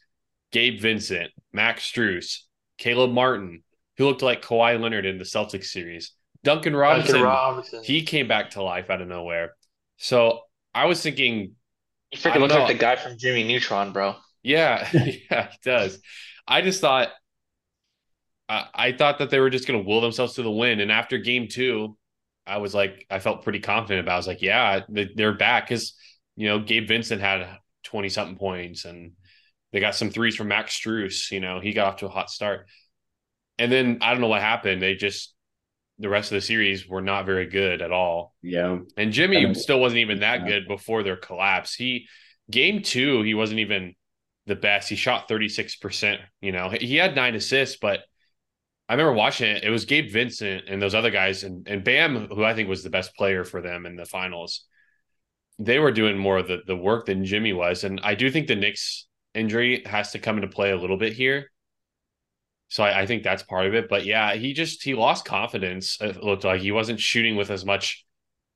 Gabe Vincent, Max Strus, Caleb Martin, who looked like Kawhi Leonard in the Celtics series. Duncan Robinson, Duncan Robinson. he came back to life out of nowhere. So I was thinking, He freaking looks know. like the guy from Jimmy Neutron, bro. yeah, yeah, he does. I just thought, I, I thought that they were just going to will themselves to the win. And after game two, I was like, I felt pretty confident about. It. I was like, yeah, they, they're back because you know Gabe Vincent had twenty something points, and they got some threes from Max Strus. You know, he got off to a hot start, and then I don't know what happened. They just the rest of the series were not very good at all. Yeah. And Jimmy still wasn't even that good before their collapse. He game two, he wasn't even the best. He shot 36%. You know, he had nine assists, but I remember watching it. It was Gabe Vincent and those other guys and, and Bam, who I think was the best player for them in the finals. They were doing more of the, the work than Jimmy was. And I do think the Knicks injury has to come into play a little bit here. So I, I think that's part of it. But yeah, he just he lost confidence. It looked like he wasn't shooting with as much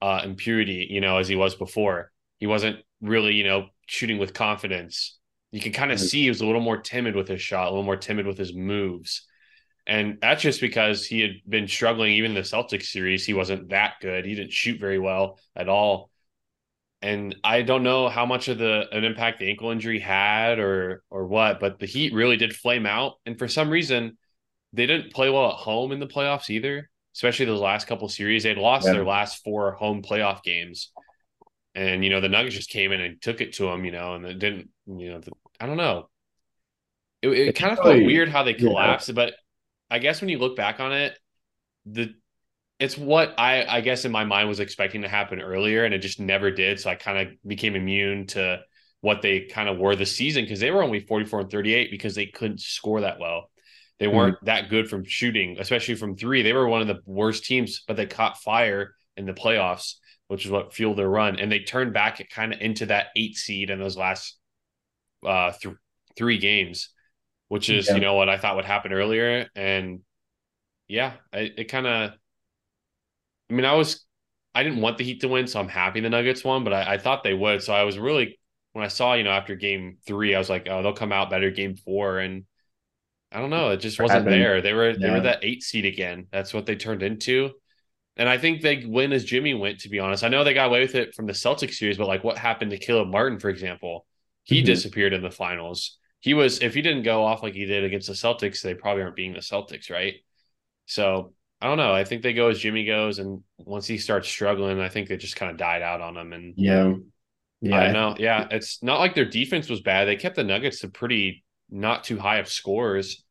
uh impurity, you know, as he was before. He wasn't really, you know, shooting with confidence. You can kind of see he was a little more timid with his shot, a little more timid with his moves. And that's just because he had been struggling even the Celtics series. He wasn't that good. He didn't shoot very well at all. And I don't know how much of the an impact the ankle injury had or or what, but the Heat really did flame out. And for some reason, they didn't play well at home in the playoffs either, especially those last couple series. They'd lost Yeah. their last four home playoff games. And you know, the Nuggets just came in and took it to them, you know, and it didn't, you know, the, I don't know. It, it kind of felt weird how they yeah. collapsed, but I guess when you look back on it, the it's what I I guess in my mind was expecting to happen earlier, and it just never did. So I kind of became immune to what they kind of were this season because they were only 44 and 38 because they couldn't score that well. They weren't that good from shooting, especially from three. They were one of the worst teams, but they caught fire in the playoffs, which is what fueled their run. And they turned back it kind of into that eight seed in those last uh th- three games, which is Yeah. you know what I thought would happen earlier. And yeah, I, it kind of. I mean, I was I didn't want the Heat to win, so I'm happy the Nuggets won, but I, I thought they would. So I was really when I saw, you know, after game three, I was like, oh, they'll come out better game four. And I don't know, it just wasn't happened? there. They were they were that eight seed again. That's what they turned into. And I think they win as Jimmy went, to be honest. I know they got away with it from the Celtics series, but like what happened to Caleb Martin, for example? He Mhm. disappeared in the finals. He was if he didn't go off like he did against the Celtics, they probably aren't being the Celtics, right? So I don't know. I think they go as Jimmy goes, and once he starts struggling, I think they just kind of died out on him. And Yeah. Yeah. I don't know. Yeah, it's not like their defense was bad. They kept the Nuggets to pretty not too high of scores.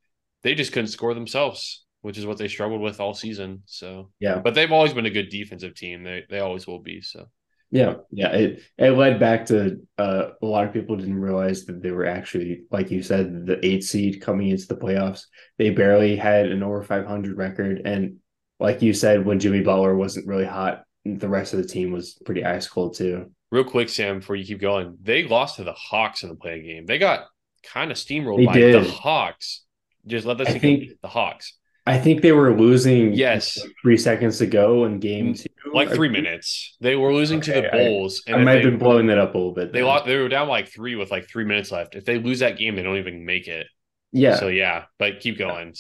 They just couldn't score themselves, which is what they struggled with all season. So Yeah. but they've always been a good defensive team. They they always will be. So Yeah, yeah. It it led back to uh, a lot of people didn't realize that they were actually, like you said, the eight seed coming into the playoffs. They barely had an over 500 record, and like you said, when Jimmy Butler wasn't really hot, the rest of the team was pretty ice cold too. real quick, Sam, before you keep going, they lost to the Hawks in the play game. They got kind of steamrolled They by did. the Hawks. Just let that I sink in. think- the Hawks. I think they were losing. Yes. three seconds to go in game two, Like three minutes. They were losing to the Okay, I- Bulls. I if might have been blowing that up a little bit. they lost they were down like three with like three minutes left. If they lose that game, they don't even make it. Yeah, So yeah, but keep going.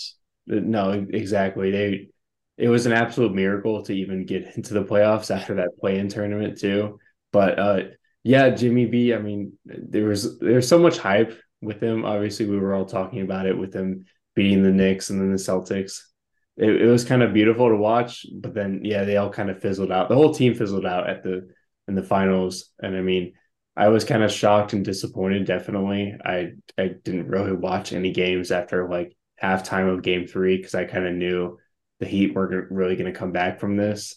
No, exactly. They it was an absolute miracle to even get into the playoffs after that play-in tournament too. But uh yeah, Jimmy B, I mean, there was there's so much hype with him. Obviously, we were all talking about it with him beating the Knicks and then the Celtics. It, it was kind of beautiful to watch, but then yeah, they all kind of fizzled out. The whole team fizzled out at the in the finals, and I mean, I was kind of shocked and disappointed. Definitely, I I didn't really watch any games after like halftime of Game Three because I kind of knew the Heat weren't really going to come back from this.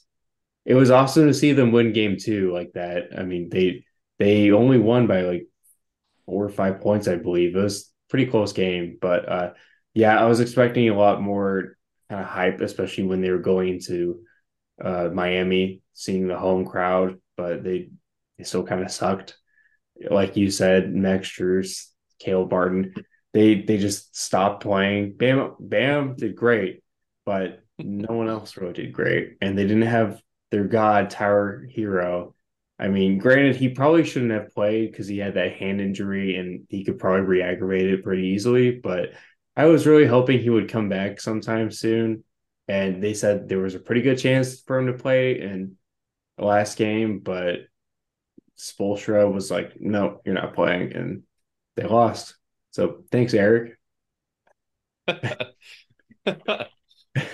It was awesome to see them win Game Two like that. I mean, they they only won by like four or five points, I believe. It was pretty close game, but uh, yeah, I was expecting a lot more kind of hype, especially when they were going to uh, Miami, seeing the home crowd, but they they still kind of sucked like you said, Max Strus, Caleb Martin, they they just stopped playing. Bam Bam did great, but no one else really did great. And they didn't have their god Tyler Herro. I mean, granted, he probably shouldn't have played because he had that hand injury and he could probably re-aggravate it pretty easily. But I was really hoping he would come back sometime soon. And they said there was a pretty good chance for him to play in the last game, but Spoelstra was like, "No, you're not playing," and they lost. So thanks, Eric.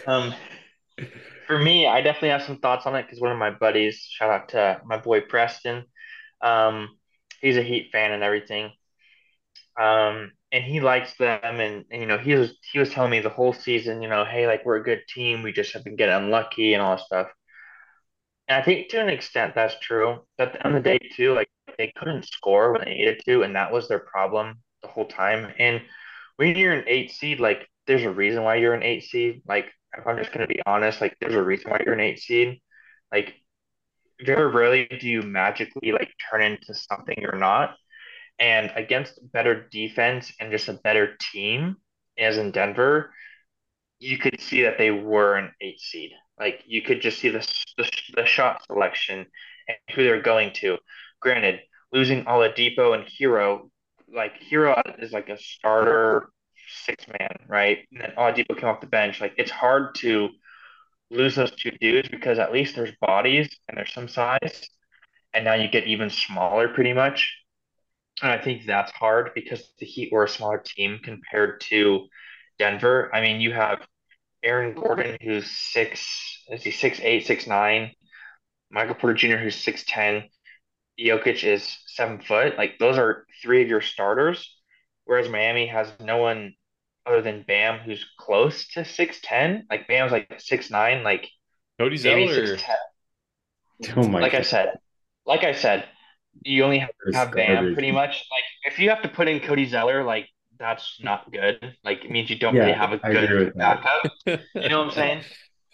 um, for me, I definitely have some thoughts on it because one of my buddies, shout out to my boy Preston, um, he's a Heat fan and everything. Um, and he likes them, and, and, you know he was he was telling me the whole season, you know, hey, like we're a good team, we just have been getting unlucky and all that stuff. And I think to an extent that's true. But at the day, too, like they couldn't score when they needed to, and that was their problem the whole time. And when you're an eight seed, like there's a reason why you're an eight seed. Like if I'm just gonna be honest, like there's a reason why you're an eight seed. Like very rarely do you magically like turn into something you're not. And against better defense and just a better team, as in Denver, you could see that they were an eight seed. Like you could just see the, the, the shot selection and who they're going to. Granted, losing Oladipo and Herro, like Herro is like a starter six man, right? And then Oladipo came off the bench. Like it's hard to lose those two dudes because at least there's bodies and there's some size, and now you get even smaller pretty much. And I think that's hard because the Heat were a smaller team compared to Denver. I mean, you have Aaron Gordon, who's six, is he six eight, six nine? Michael Porter Jr., who's six ten. Jokic is seven foot. Like those are three of your starters. Whereas Miami has no one other than Bam who's close to six ten. Like Bam's like six nine. Like Cody Zeller. Oh my like God. I said, like I said, you only have, have Bam pretty much. Like if you have to put in Cody Zeller, like that's not good. Like it means you don't yeah, really have a good backup. you know what I'm saying?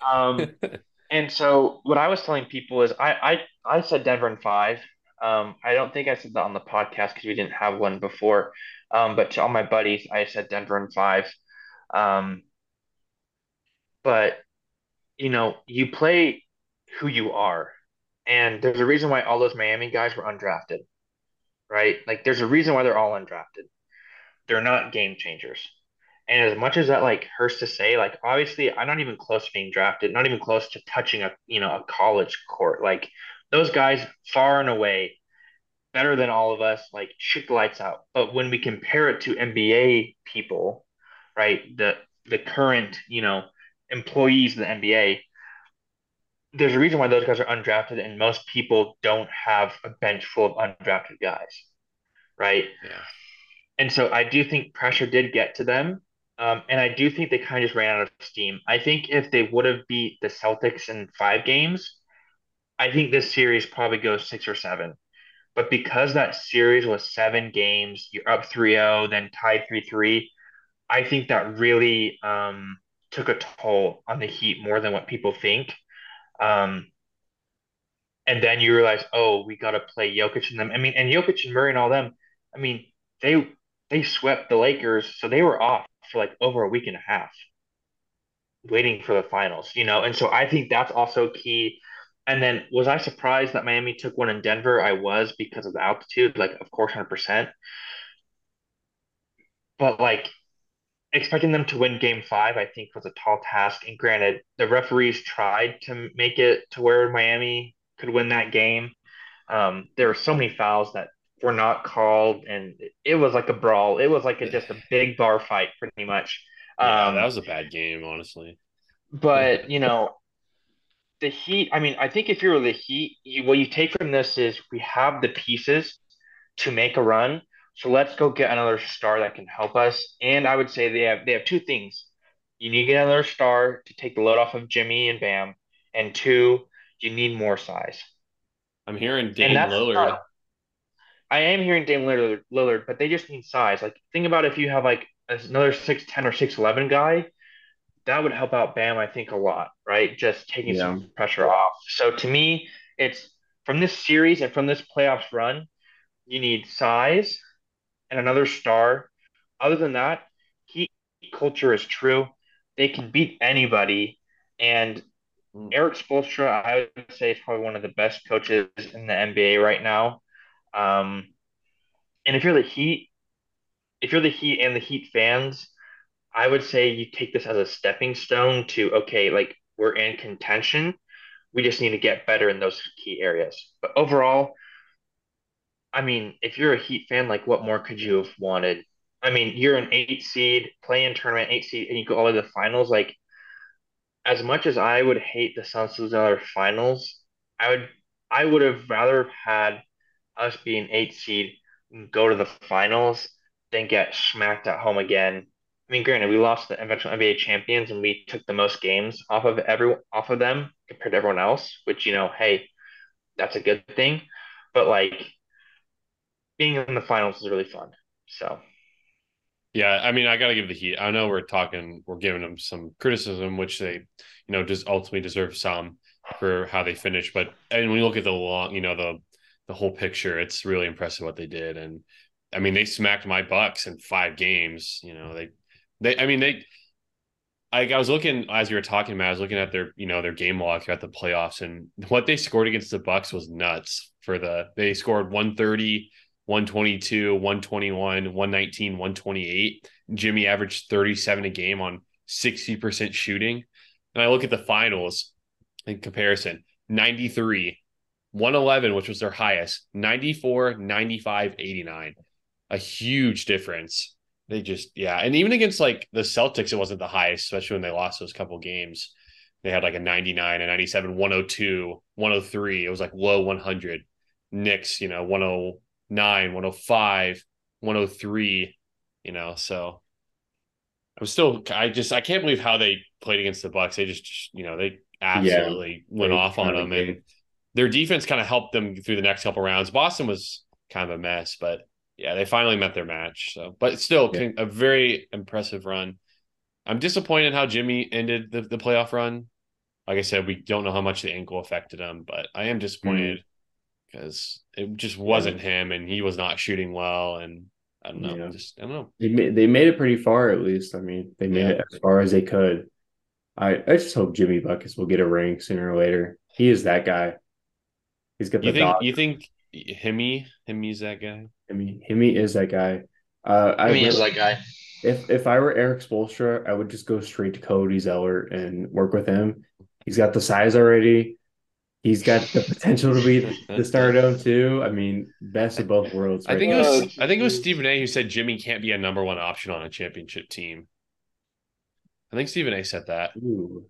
Um, and so what I was telling people is I I, I said Denver in five. Um, I don't think I said that on the podcast because we didn't have one before. Um, but to all my buddies, I said Denver in five. Um, but you know, you play who you are, and there's a reason why all those Miami guys were undrafted, right? Like, there's a reason why they're all undrafted they're not game changers. And as much as that like hurts to say, like obviously I'm not even close to being drafted, not even close to touching a you know a college court. Like those guys far and away better than all of us, like shoot the lights out. But when we compare it to NBA people, right, the the current, you know, employees of the NBA, there's a reason why those guys are undrafted and most people don't have a bench full of undrafted guys. Right. Yeah. And so I do think pressure did get to them. Um, and I do think they kind of just ran out of steam. I think if they would have beat the Celtics in five games, I think this series probably goes six or seven. But because that series was seven games, you're up 3 0, then tied 3 3, I think that really um, took a toll on the Heat more than what people think. Um, and then you realize, oh, we got to play Jokic and them. I mean, and Jokic and Murray and all them, I mean, they they swept the Lakers, so they were off for like over a week and a half, waiting for the finals. You know, and so I think that's also key. And then was I surprised that Miami took one in Denver? I was because of the altitude, like of course, hundred percent. But like expecting them to win game five, I think was a tall task. And granted, the referees tried to make it to where Miami could win that game. Um, there were so many fouls that were not called, and it was like a brawl. It was like a, just a big bar fight, pretty much. Yeah, Um, that was a bad game, honestly. but you know, the Heat. I mean, I think if you're the Heat, you, what you take from this is we have the pieces to make a run. So let's go get another star that can help us. And I would say they have they have two things. You need to get another star to take the load off of Jimmy and Bam, and two, you need more size. I'm hearing And Dame Lillard. not- I am hearing Dame Lillard, Lillard, but they just need size. Like think about if you have like another six ten or six eleven guy, that would help out Bam, I think, a lot, right? Just taking some pressure off. So to me, it's from this series and from this playoffs run, you need size and another star. Other than that, Heat culture is true. They can beat anybody. And Mm. Eric Spoelstra, I would say, is probably one of the best coaches in the NBA right now. Um, and if you're the Heat, if you're the Heat and the Heat fans, I would say you take this as a stepping stone to, okay, like we're in contention. We just need to get better in those key areas. But overall, I mean, if you're a Heat fan, like what more could you have wanted? I mean, you're an eight seed, play in tournament, eight seed, and you go all the way to the finals. Like, as much as I would hate the Suns losing other finals, I would I would have rather had us be an eight seed go to the finals than get smacked at home again. I mean, granted, we lost the eventual NBA champions and we took the most games off of every off of them compared to everyone else, which, you know, hey, that's a good thing. But like being in the finals is really fun. So Yeah, I mean, I got to give the Heat. I know we're talking, we're giving them some criticism, which they, you know, just ultimately deserve some for how they finished. But and when you look at the long, you know, the the whole picture, it's really impressive what they did. And I mean, they smacked my Bucks in five games. You know, they they, I mean, they. I, I was looking as you were talking about. I was looking at their, you know, their game log throughout the playoffs, and what they scored against the Bucks was nuts. For the they scored 130, 122, 121, 119, 128. Jimmy averaged 37 a game on 60% shooting. And I look at the finals in comparison 93, 111, which was their highest, 94, 95, 89. A huge difference. They just, yeah. And even against like the Celtics, it wasn't the highest, especially when they lost those couple games. They had like a 99, a 97, 102, 103. It was like low 100. Knicks, you know, 109, 105, 103, you know, so I'm still I just I can't believe how they played against the Bucks. They just you know, they absolutely went off on them and their defense kind of helped them through the next couple rounds. Boston was kind of a mess, but yeah, they finally met their match. So, but still Yeah. a very impressive run. I'm disappointed how Jimmy ended the, the playoff run. Like I said, we don't know how much the ankle affected him, but I am disappointed because it just wasn't him and he was not shooting well. And I don't know, Yeah. just I don't know. They made, they made it pretty far at least. I mean, they made Yeah. it as far as they could. I I just hope Jimmy Buckets will get a ring sooner or later. He is that guy. He's got the You think dog. you think Himmy Himmy's that guy? I mean, Himmy is that guy. Uh, I I mean, would- is that guy. if if I were Eric Spoelstra, I would just go straight to Cody Zeller and work with him. He's got the size already. He's got the potential to be the stardom too. I mean, best of both worlds. I right think it was I think it was. Stephen A who said Jimmy can't be a number one option on a championship team. I think Stephen A said that. Ooh.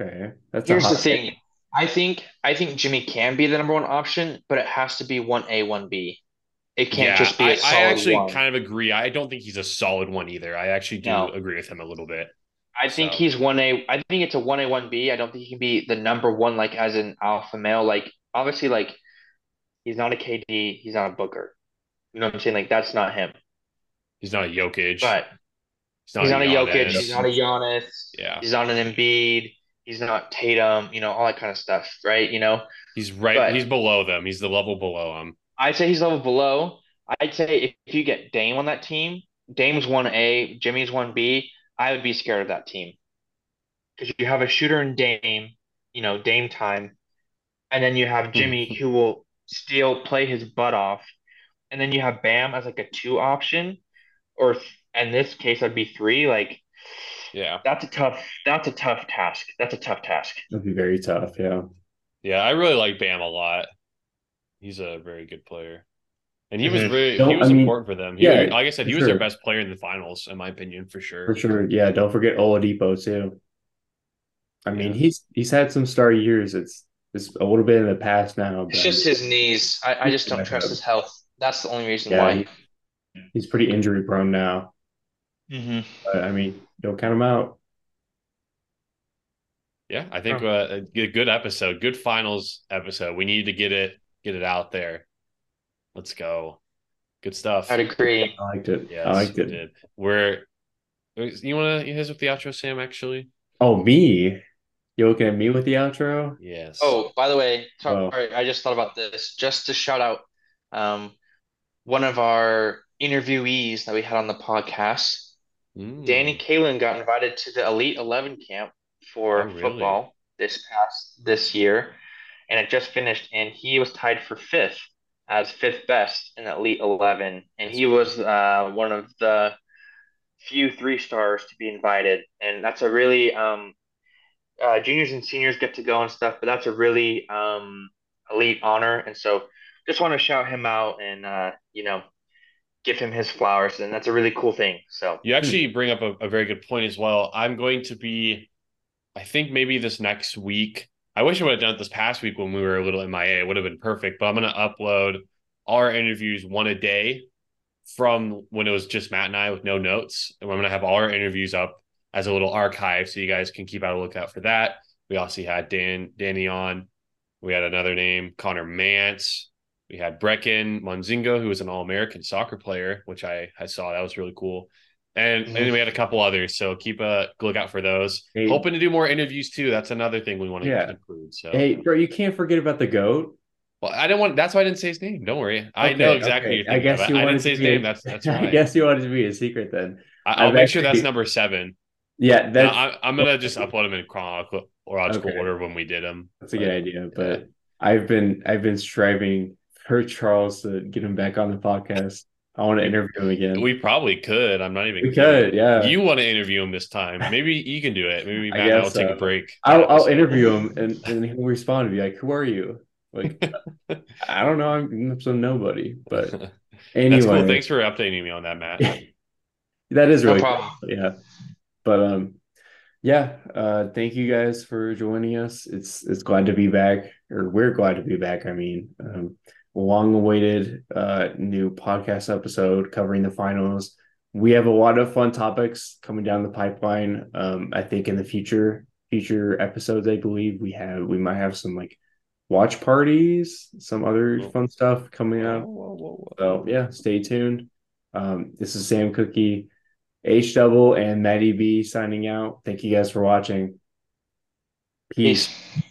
Okay, that's Here's the hot take. thing. I think I think Jimmy can be the number one option, but it has to be one A, one B. It can't yeah, just be a I, solid I actually one. kind of agree. I don't think he's a solid one either. I actually do No. agree with him a little bit. I think So- he's one A. I think it's a one A, one B. I don't think he can be the number one, like as an alpha male. Like obviously, like he's not a KD. He's not a Booker. You know what I'm saying? Like that's not him. He's not a Jokic. But he's not, he's not a Jokic. He's not a Giannis. Yeah, He's not an Embiid. He's not Tatum. You know all that kind of stuff, right? You know. he's right. But- he's below them. He's the level below them. I'd say he's level below. I'd say if, if you get Dame on that team, Dame's one A, Jimmy's one B, I would be scared of that team. Because you have a shooter in Dame, you know, Dame time, and then you have hmm. Jimmy who will still play his butt off, and then you have Bam as like a two option, or th- in this case, I'd be three. Like Yeah, that's a tough. That's a tough task. That's a tough task. That'd be very tough. Yeah. yeah. I really like Bam a lot. He's a very good player. And he was Mhm. really Don't- he was I mean, important for them. He, yeah, like I said, he for was their best player in the finals, in my opinion, for sure. For sure. Yeah, don't forget Oladipo too. I mean, Yeah. he's he's had some star years. It's it's a little bit in the past now, but It's just his knees. I, I just don't trust his health. That's the only reason Yeah, why. he- he's pretty injury prone now. hmm But I mean, don't count him out. Yeah, I think uh, a good good episode, good finals episode. We need to get it get it out there. Let's go. Good stuff. I'd agree. I liked it. Yes, I liked it. did. We're you want to hit us with the outro, Sam? Actually, Oh, me? You looking at me with the outro? yes. Oh, by the way, Oh. sorry, I just thought about this. Just to shout out, um, one of our interviewees that we had on the podcast, Mm. Danny Kalin, got invited to the Elite Eleven camp for Oh, really? football this past this year, and it just finished, and he was tied for fifth as fifth best in Elite Eleven, and he was uh, one of the few three stars to be invited, and that's a really um, uh, juniors and seniors get to go and stuff, but that's a really um, elite honor, and so just want to shout him out and uh, you know give him his flowers, and that's a really cool thing. So You actually bring up a, a very good point as well. I'm going to be, I think maybe this next week. I wish I would have done it this past week when we were a little MIA. It would have been perfect. But I'm going to upload our interviews one a day from when it was just Matt and I with no notes. And I'm going to have all our interviews up as a little archive so you guys can keep out a lookout for that. We also had Dan Danny on. We had another name, Connor Mance. We had Brecken Monzingo, who was an All American soccer player, which I, I saw. That was really cool. And, and Mhm. we had a couple others. So keep a lookout for those. Hey. Hoping to do more interviews too. That's another thing we want to Yeah. include. So, Hey, bro, you can't forget about the goat. well, I didn't want, that's why I didn't say his name. Don't worry. I Okay, know exactly okay. what I guess you I, didn't say his be a- name. That's, that's I guess you wanted to be a secret then. I, I'll I've make sure that's number seven. Yeah, that's I, I'm gonna just upload them in chronological Okay. order when we did them. that's a good idea. But I've been I've been striving for Charles to get him back on the podcast. I want to interview him again. We probably could. I'm not even. We kidding. could, yeah. You want to interview him this time? Maybe you can do it. Maybe I Matt and I will guess take a break. I'll I'll interview him and, and he'll respond and be like, "Who are you?" Like, I don't know. I'm some nobody. But anyway, That's cool. Thanks for updating me on that, Matt. that is No really problem. cool. Yeah. But um, yeah. Uh, thank you guys for joining us. It's it's glad to be back, or we're glad to be back. I mean, um, long awaited uh new podcast episode covering the finals. We have a lot of fun topics coming down the pipeline. Um, I think in the future future episodes, I believe we have we might have some like watch parties, some other Cool. fun stuff coming up. Whoa, whoa, whoa, So yeah, stay tuned. Um, this is Sam Cookie, H double and Maddie B signing out. Thank you guys for watching. Peace. peace.